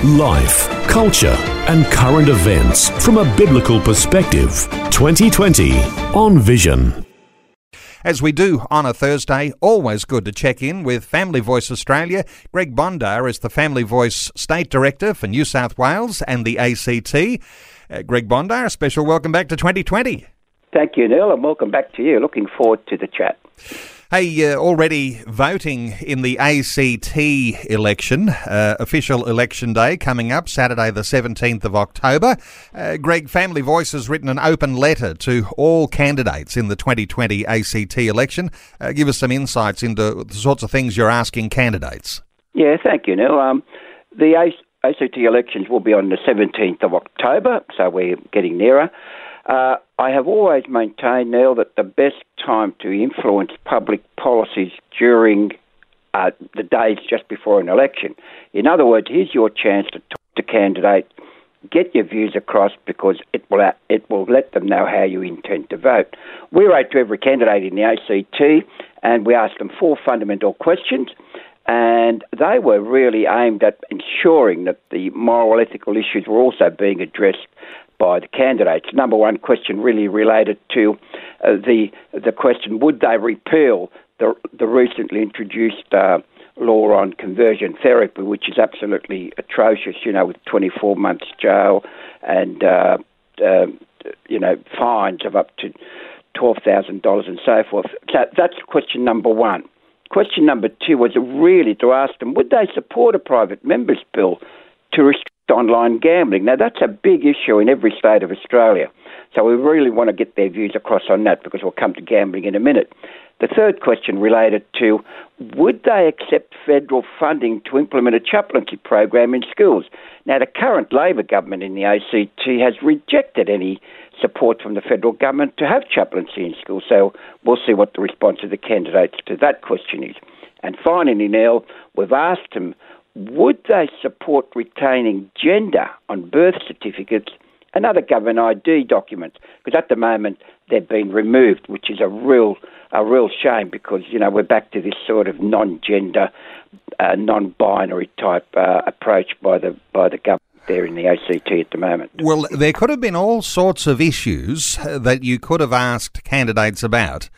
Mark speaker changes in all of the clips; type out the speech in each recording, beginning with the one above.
Speaker 1: Life, culture, and current events from a biblical perspective. 2020 on Vision.
Speaker 2: As we do on a Thursday, always good to check in with Family Voice Australia. Greg Bondar is the Family Voice State Director for New South Wales and the ACT. Uh, Greg Bondar, a special welcome back to 2020.
Speaker 3: Thank you, Neil, and welcome back to you. Looking forward to the chat.
Speaker 2: Hey, uh, already voting in the ACT election, uh, official election day coming up Saturday, the 17th of October. Uh, Greg, Family Voice has written an open letter to all candidates in the 2020 ACT election. Uh, give us some insights into the sorts of things you're asking candidates.
Speaker 3: Yeah, thank you, Neil. Um, the ACT elections will be on the 17th of October, so we're getting nearer. Uh, I have always maintained, Neil, that the best time to influence public policies during uh, the days just before an election. In other words, here's your chance to talk to candidates, get your views across because it will it will let them know how you intend to vote. We wrote to every candidate in the ACT and we asked them four fundamental questions. And they were really aimed at ensuring that the moral, ethical issues were also being addressed by the candidates. Number one question really related to uh, the the question: Would they repeal the the recently introduced uh, law on conversion therapy, which is absolutely atrocious? You know, with 24 months jail and uh, uh you know fines of up to twelve thousand dollars and so forth. So that's question number one. Question number two was really to ask them: Would they support a private members bill to restrict online gambling. Now, that's a big issue in every state of Australia. So we really want to get their views across on that because we'll come to gambling in a minute. The third question related to would they accept federal funding to implement a chaplaincy program in schools? Now, the current Labor government in the ACT has rejected any support from the federal government to have chaplaincy in schools. So we'll see what the response of the candidates to that question is. And finally, Neil, we've asked them would they support retaining gender on birth certificates and other government ID documents? Because at the moment they've been removed, which is a real a real shame because you know we're back to this sort of non-gender, uh, non-binary type uh, approach by the by the government there in the ACT at the moment.
Speaker 2: Well, there could have been all sorts of issues that you could have asked candidates about.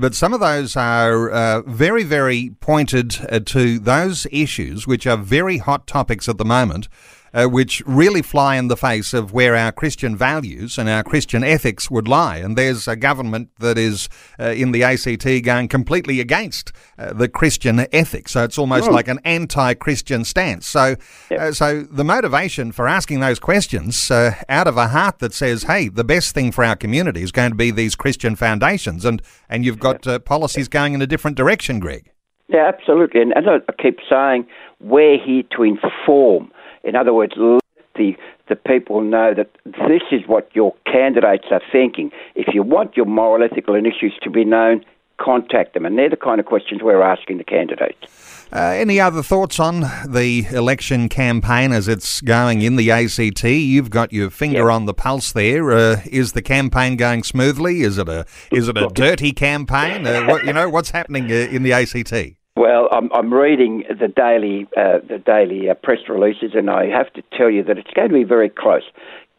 Speaker 2: But some of those are uh, very, very pointed uh, to those issues which are very hot topics at the moment uh, which really fly in the face of where our Christian values and our Christian ethics would lie. And there's a government that is uh, in the ACT going completely against uh, the Christian ethics. So it's almost mm. like an anti-Christian stance. So, yep. Uh, so the motivation for asking those questions uh, out of a heart that says, "Hey, the best thing for our community is going to be these Christian foundations," and and you've got uh, policies going in a different direction, Greg.
Speaker 3: Yeah, absolutely. And as I keep saying, we're here to inform. In other words, let the, the people know that this is what your candidates are thinking. If you want your moral, ethical, and issues to be known, contact them. And they're the kind of questions we're asking the candidates.
Speaker 2: Uh, any other thoughts on the election campaign as it's going in the ACT? You've got your finger yep. on the pulse there. Uh, is the campaign going smoothly? Is it a is it a dirty campaign? Uh, what, you know what's happening in the ACT?
Speaker 3: Well, I'm, I'm reading the daily uh, the daily uh, press releases, and I have to tell you that it's going to be very close.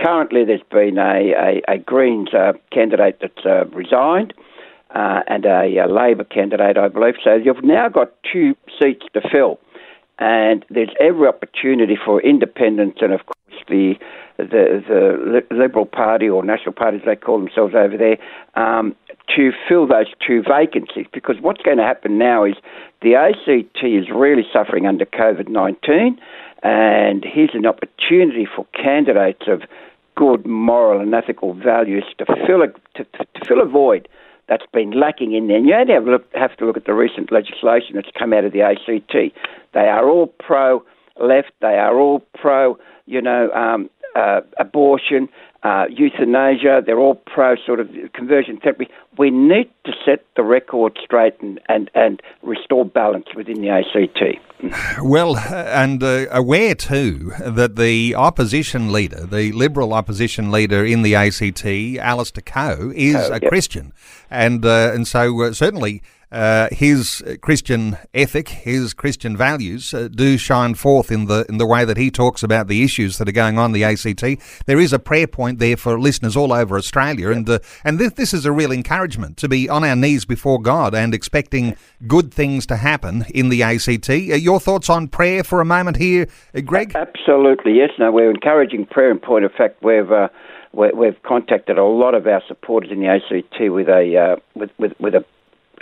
Speaker 3: Currently, there's been a, a, a Greens uh, candidate that's uh, resigned, uh, and a, a Labor candidate, I believe. So you've now got two seats to fill, and there's every opportunity for independents and, of course, the the the Liberal Party or National Party, as they call themselves over there, um, to fill those two vacancies. Because what's going to happen now is the ACT is really suffering under COVID 19, and here's an opportunity for candidates of good moral and ethical values to fill a, to, to fill a void that's been lacking in there. And you only have, look, have to look at the recent legislation that's come out of the ACT. They are all pro left, they are all pro, you know, um, uh, abortion, uh, euthanasia. They're all pro sort of conversion therapy. We need to set the record straight and, and, and restore balance within the ACT.
Speaker 2: Well, and uh, aware too that the opposition leader, the Liberal opposition leader in the ACT, Alistair Coe, is a
Speaker 3: yep.
Speaker 2: Christian, and uh, and so uh, certainly uh, his Christian ethic, his Christian values uh, do shine forth in the in the way that he talks about the issues that are going on in the ACT. There is a prayer point there for listeners all over Australia, and uh, and this, this is a real encouragement to be on our knees before God and expecting good things to happen in the ACT. Uh, your thoughts on prayer for a moment here, uh, Greg?
Speaker 3: Absolutely, yes. No, we're encouraging prayer. In point of fact, we've uh, we, we've contacted a lot of our supporters in the ACT with a uh, with, with with a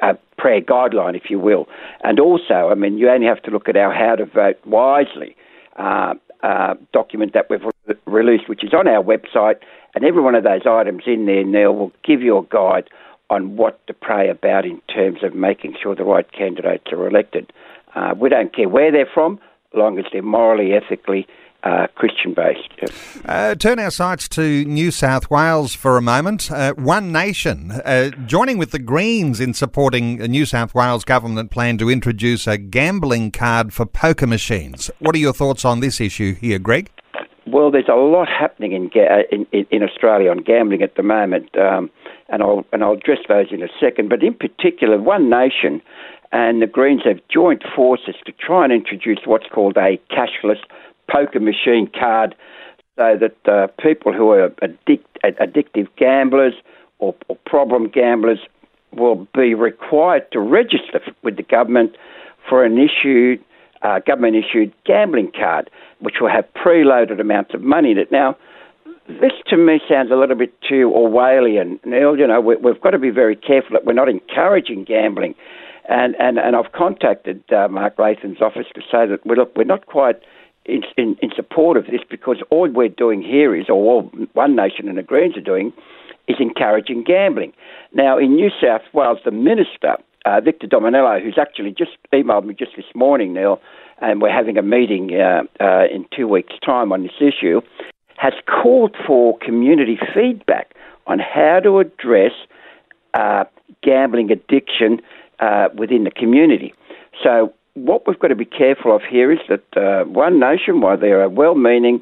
Speaker 3: a prayer guideline, if you will. And also, I mean, you only have to look at our How to Vote Wisely uh, uh, document that we've re- released, which is on our website. And every one of those items in there, Neil, will give you a guide on what to pray about in terms of making sure the right candidates are elected. Uh, we don't care where they're from, long as they're morally, ethically, uh, Christian based.
Speaker 2: Uh, turn our sights to New South Wales for a moment. Uh, One Nation uh, joining with the Greens in supporting a New South Wales government plan to introduce a gambling card for poker machines. What are your thoughts on this issue here, Greg?
Speaker 3: Well, there's a lot happening in ga- in, in, in Australia on gambling at the moment, um, and I'll and I'll address those in a second. But in particular, One Nation and the Greens have joined forces to try and introduce what's called a cashless poker machine card so that uh, people who are addict, addictive gamblers or, or, problem gamblers will be required to register with the government for an issued, uh, government issued gambling card, which will have preloaded amounts of money in it. Now, this to me sounds a little bit too Orwellian. Neil, you know, we, have got to be very careful that we're not encouraging gambling. And, and, and I've contacted uh, Mark Latham's office to say that look, we're not quite in, in, in, support of this because all we're doing here is, or all One Nation and the Greens are doing, is encouraging gambling. Now, in New South Wales, the minister, uh, Victor Dominello, who's actually just emailed me just this morning, Neil, and we're having a meeting uh, uh, in two weeks' time on this issue, has called for community feedback on how to address uh, gambling addiction uh, within the community. So what we've got to be careful of here is that uh, One Nation, while they are well meaning,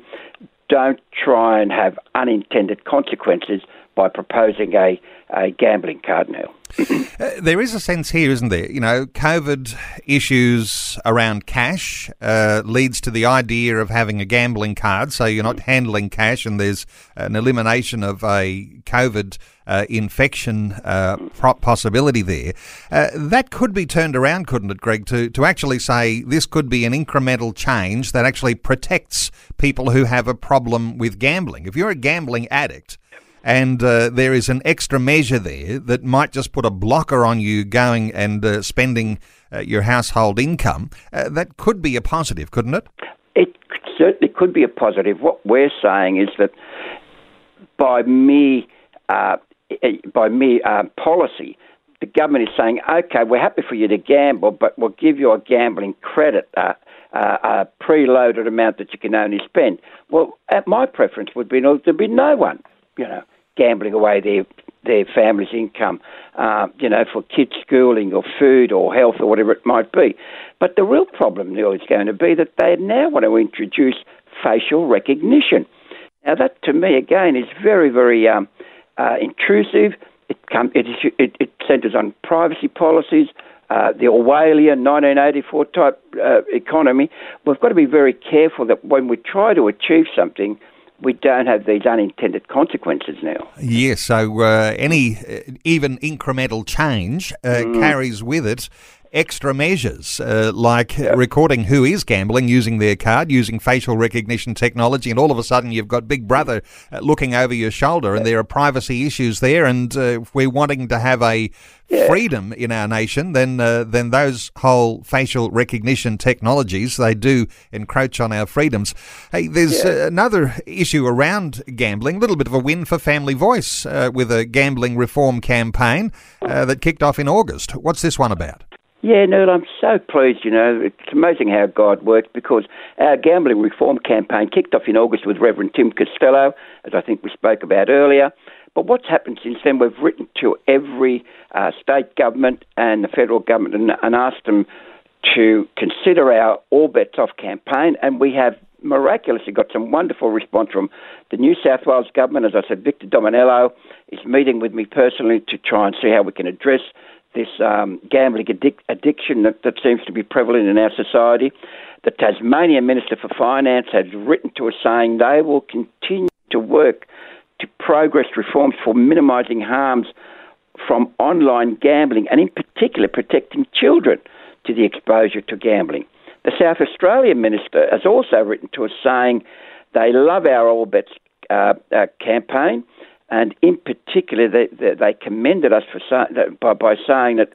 Speaker 3: don't try and have unintended consequences by proposing a, a gambling card now.
Speaker 2: uh, there is a sense here, isn't there? You know, COVID issues around cash uh, leads to the idea of having a gambling card, so you're not handling cash, and there's an elimination of a COVID uh, infection uh, possibility there. Uh, that could be turned around, couldn't it, Greg, to, to actually say this could be an incremental change that actually protects people who have a problem with gambling. If you're a gambling addict, and uh, there is an extra measure there that might just put a blocker on you going and uh, spending uh, your household income. Uh, that could be a positive, couldn't it?
Speaker 3: It certainly could be a positive. What we're saying is that by me, uh, by me uh, policy, the government is saying, okay, we're happy for you to gamble, but we'll give you a gambling credit. Uh, uh, a preloaded amount that you can only spend. Well, my preference would be there'd be no one, you know, gambling away their their family's income, uh, you know, for kids' schooling or food or health or whatever it might be. But the real problem, Neil, is going to be that they now want to introduce facial recognition. Now, that to me, again, is very, very um, uh, intrusive. It, come, it, is, it, it centres on privacy policies. Uh, the Orwellian 1984 type uh, economy, we've got to be very careful that when we try to achieve something, we don't have these unintended consequences now.
Speaker 2: Yes, so uh, any uh, even incremental change uh, mm. carries with it extra measures uh, like yep. recording who is gambling using their card, using facial recognition technology, and all of a sudden you've got Big Brother uh, looking over your shoulder, and there are privacy issues there. And uh, if we're wanting to have a yeah. freedom in our nation, then uh, then those whole facial recognition technologies they do encroach on our freedoms. Hey, there's yeah. another issue around gambling. A little bit of a win for Family Voice uh, with a gambling reform campaign uh, that kicked off in August. What's this one about?
Speaker 3: Yeah, Neil, I'm so pleased. You know, it's amazing how God works because our gambling reform campaign kicked off in August with Reverend Tim Costello, as I think we spoke about earlier. But what's happened since then, we've written to every uh, state government and the federal government and, and asked them to consider our All Bets Off campaign, and we have miraculously got some wonderful response from the New South Wales government. As I said, Victor Dominello is meeting with me personally to try and see how we can address this um, gambling addic- addiction that, that seems to be prevalent in our society. The Tasmanian Minister for Finance has written to us saying they will continue to work to progress reforms for minimising harms from online gambling and, in particular, protecting children to the exposure to gambling. The South Australian Minister has also written to us saying they love our All Bets uh, uh, campaign and in particular, they, they, they commended us for by, by saying that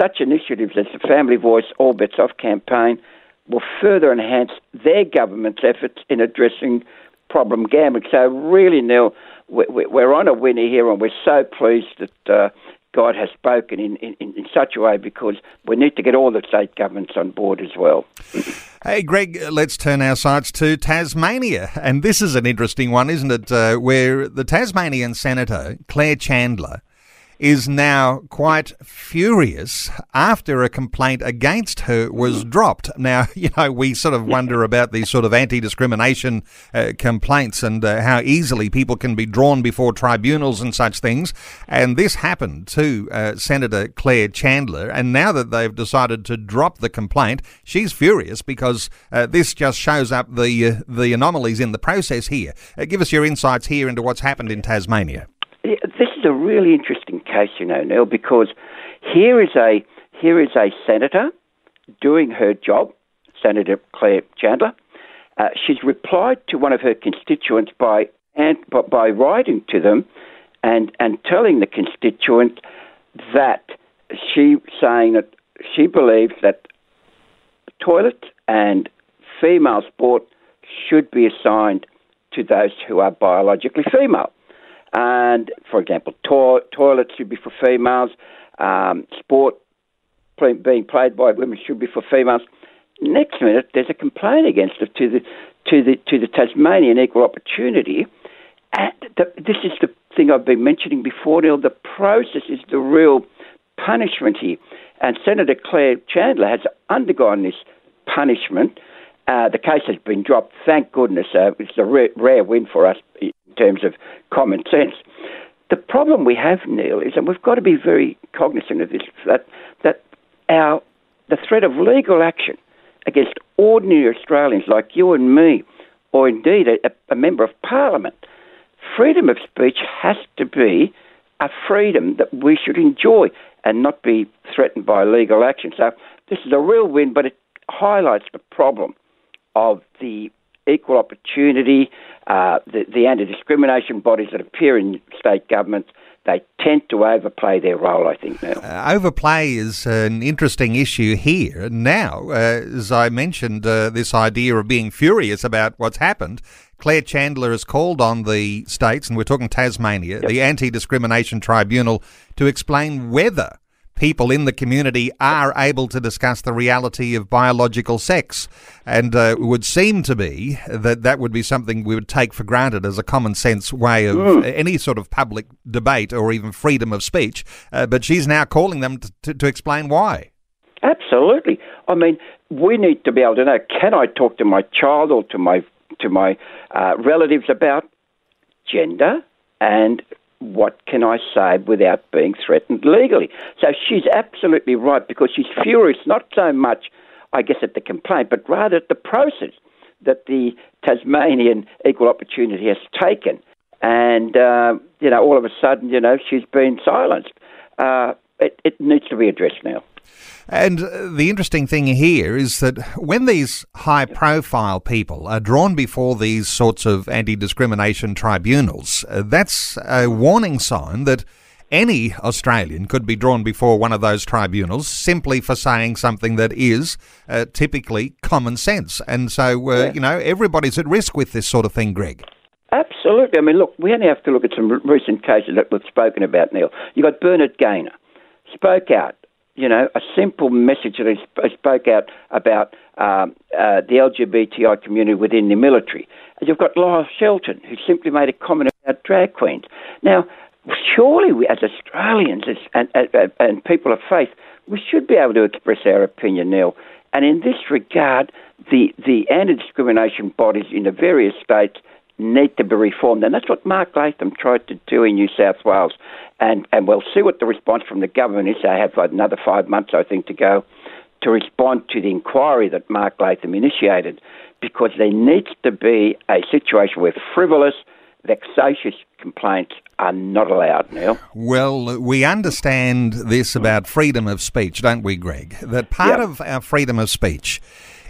Speaker 3: such initiatives as the Family Voice All Bets Off campaign will further enhance their government's efforts in addressing problem gambling. So, really, Neil, we're on a winner here, and we're so pleased that uh, God has spoken in, in, in such a way because we need to get all the state governments on board as well.
Speaker 2: Hey, Greg, let's turn our sights to Tasmania. And this is an interesting one, isn't it? Uh, where the Tasmanian Senator, Claire Chandler, is now quite furious after a complaint against her was dropped. Now, you know, we sort of wonder about these sort of anti discrimination uh, complaints and uh, how easily people can be drawn before tribunals and such things. And this happened to uh, Senator Claire Chandler. And now that they've decided to drop the complaint, she's furious because uh, this just shows up the, uh, the anomalies in the process here. Uh, give us your insights here into what's happened in Tasmania.
Speaker 3: This is a really interesting know, Neil, because here is a here is a senator doing her job, Senator Claire Chandler. Uh, she's replied to one of her constituents by and by writing to them and and telling the constituent that she saying that she believes that toilets and female sport should be assigned to those who are biologically female. And, for example, to- toilets should be for females, um, sport play- being played by women should be for females. Next minute, there's a complaint against it to the, to the, to the Tasmanian Equal Opportunity. And the, this is the thing I've been mentioning before, Neil. The process is the real punishment here. And Senator Claire Chandler has undergone this punishment. Uh, the case has been dropped, thank goodness. Uh, it's a rare, rare win for us terms of common sense. The problem we have, Neil, is, and we've got to be very cognizant of this, that, that our, the threat of legal action against ordinary Australians like you and me, or indeed a, a member of parliament, freedom of speech has to be a freedom that we should enjoy and not be threatened by legal action. So this is a real win, but it highlights the problem of the equal opportunity, uh, the, the anti discrimination bodies that appear in state governments, they tend to overplay their role, I think, now.
Speaker 2: Uh, overplay is an interesting issue here. Now, uh, as I mentioned, uh, this idea of being furious about what's happened, Claire Chandler has called on the states, and we're talking Tasmania, yep. the Anti Discrimination Tribunal, to explain whether people in the community are able to discuss the reality of biological sex. And uh, it would seem to be that that would be something we would take for granted as a common sense way of mm. any sort of public debate or even freedom of speech. Uh, but she's now calling them to, to, to explain why.
Speaker 3: Absolutely. I mean, we need to be able to know: can I talk to my child or to my to my uh, relatives about gender and what can I say without being threatened legally? So she's absolutely right because she's furious not so much, I guess, at the complaint, but rather at the process that the Tasmanian Equal Opportunity has taken. And, uh, you know, all of a sudden, you know, she's been silenced. Uh, it, it needs to be addressed now.
Speaker 2: And the interesting thing here is that when these high profile people are drawn before these sorts of anti discrimination tribunals, uh, that's a warning sign that any Australian could be drawn before one of those tribunals simply for saying something that is uh, typically common sense. And so, uh, yeah. you know, everybody's at risk with this sort of thing, Greg.
Speaker 3: Absolutely. I mean, look, we only have to look at some recent cases that we've spoken about, Neil. You've got Bernard Gaynor, spoke out you know, a simple message that he spoke out about um, uh, the LGBTI community within the military. And you've got Lyle Shelton, who simply made a comment about drag queens. Now, surely we, as Australians as, and, and, and people of faith, we should be able to express our opinion, Neil. And in this regard, the, the anti discrimination bodies in the various states need to be reformed. And that's what Mark Latham tried to do in New South Wales. And, and we'll see what the response from the government is. They have another five months, I think, to go to respond to the inquiry that Mark Latham initiated because there needs to be a situation where frivolous, vexatious complaints are not allowed now.
Speaker 2: Well, we understand this about freedom of speech, don't we, Greg? That part yep. of our freedom of speech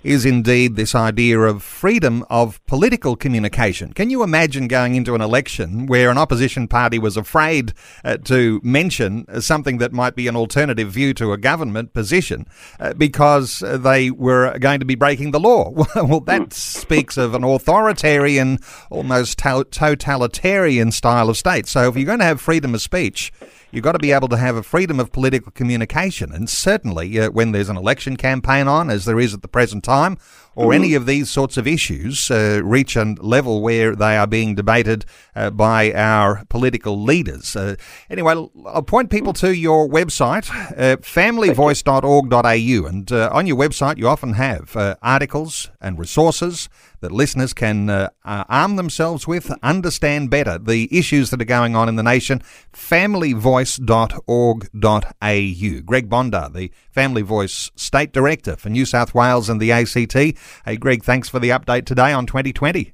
Speaker 2: is indeed this idea of freedom of political communication. Can you imagine going into an election where an opposition party was afraid uh, to mention something that might be an alternative view to a government position uh, because uh, they were going to be breaking the law? well, that hmm. speaks of an authoritarian, almost totalitarian style of state. So if you're going to have freedom of speech, You've got to be able to have a freedom of political communication. And certainly uh, when there's an election campaign on, as there is at the present time, or mm-hmm. any of these sorts of issues uh, reach a level where they are being debated uh, by our political leaders. Uh, anyway, I'll point people to your website, uh, familyvoice.org.au. And uh, on your website, you often have uh, articles and resources that listeners can uh, uh, arm themselves with, understand better the issues that are going on in the nation. Familyvoice.org.au. Greg Bondar, the Family Voice State Director for New South Wales and the ACT. Hey, Greg, thanks for the update today on 2020.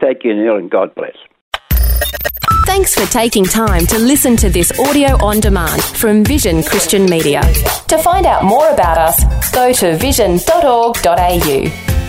Speaker 3: Thank you, Neil, and God bless.
Speaker 4: Thanks for taking time to listen to this audio on demand from Vision Christian Media. To find out more about us, go to vision.org.au.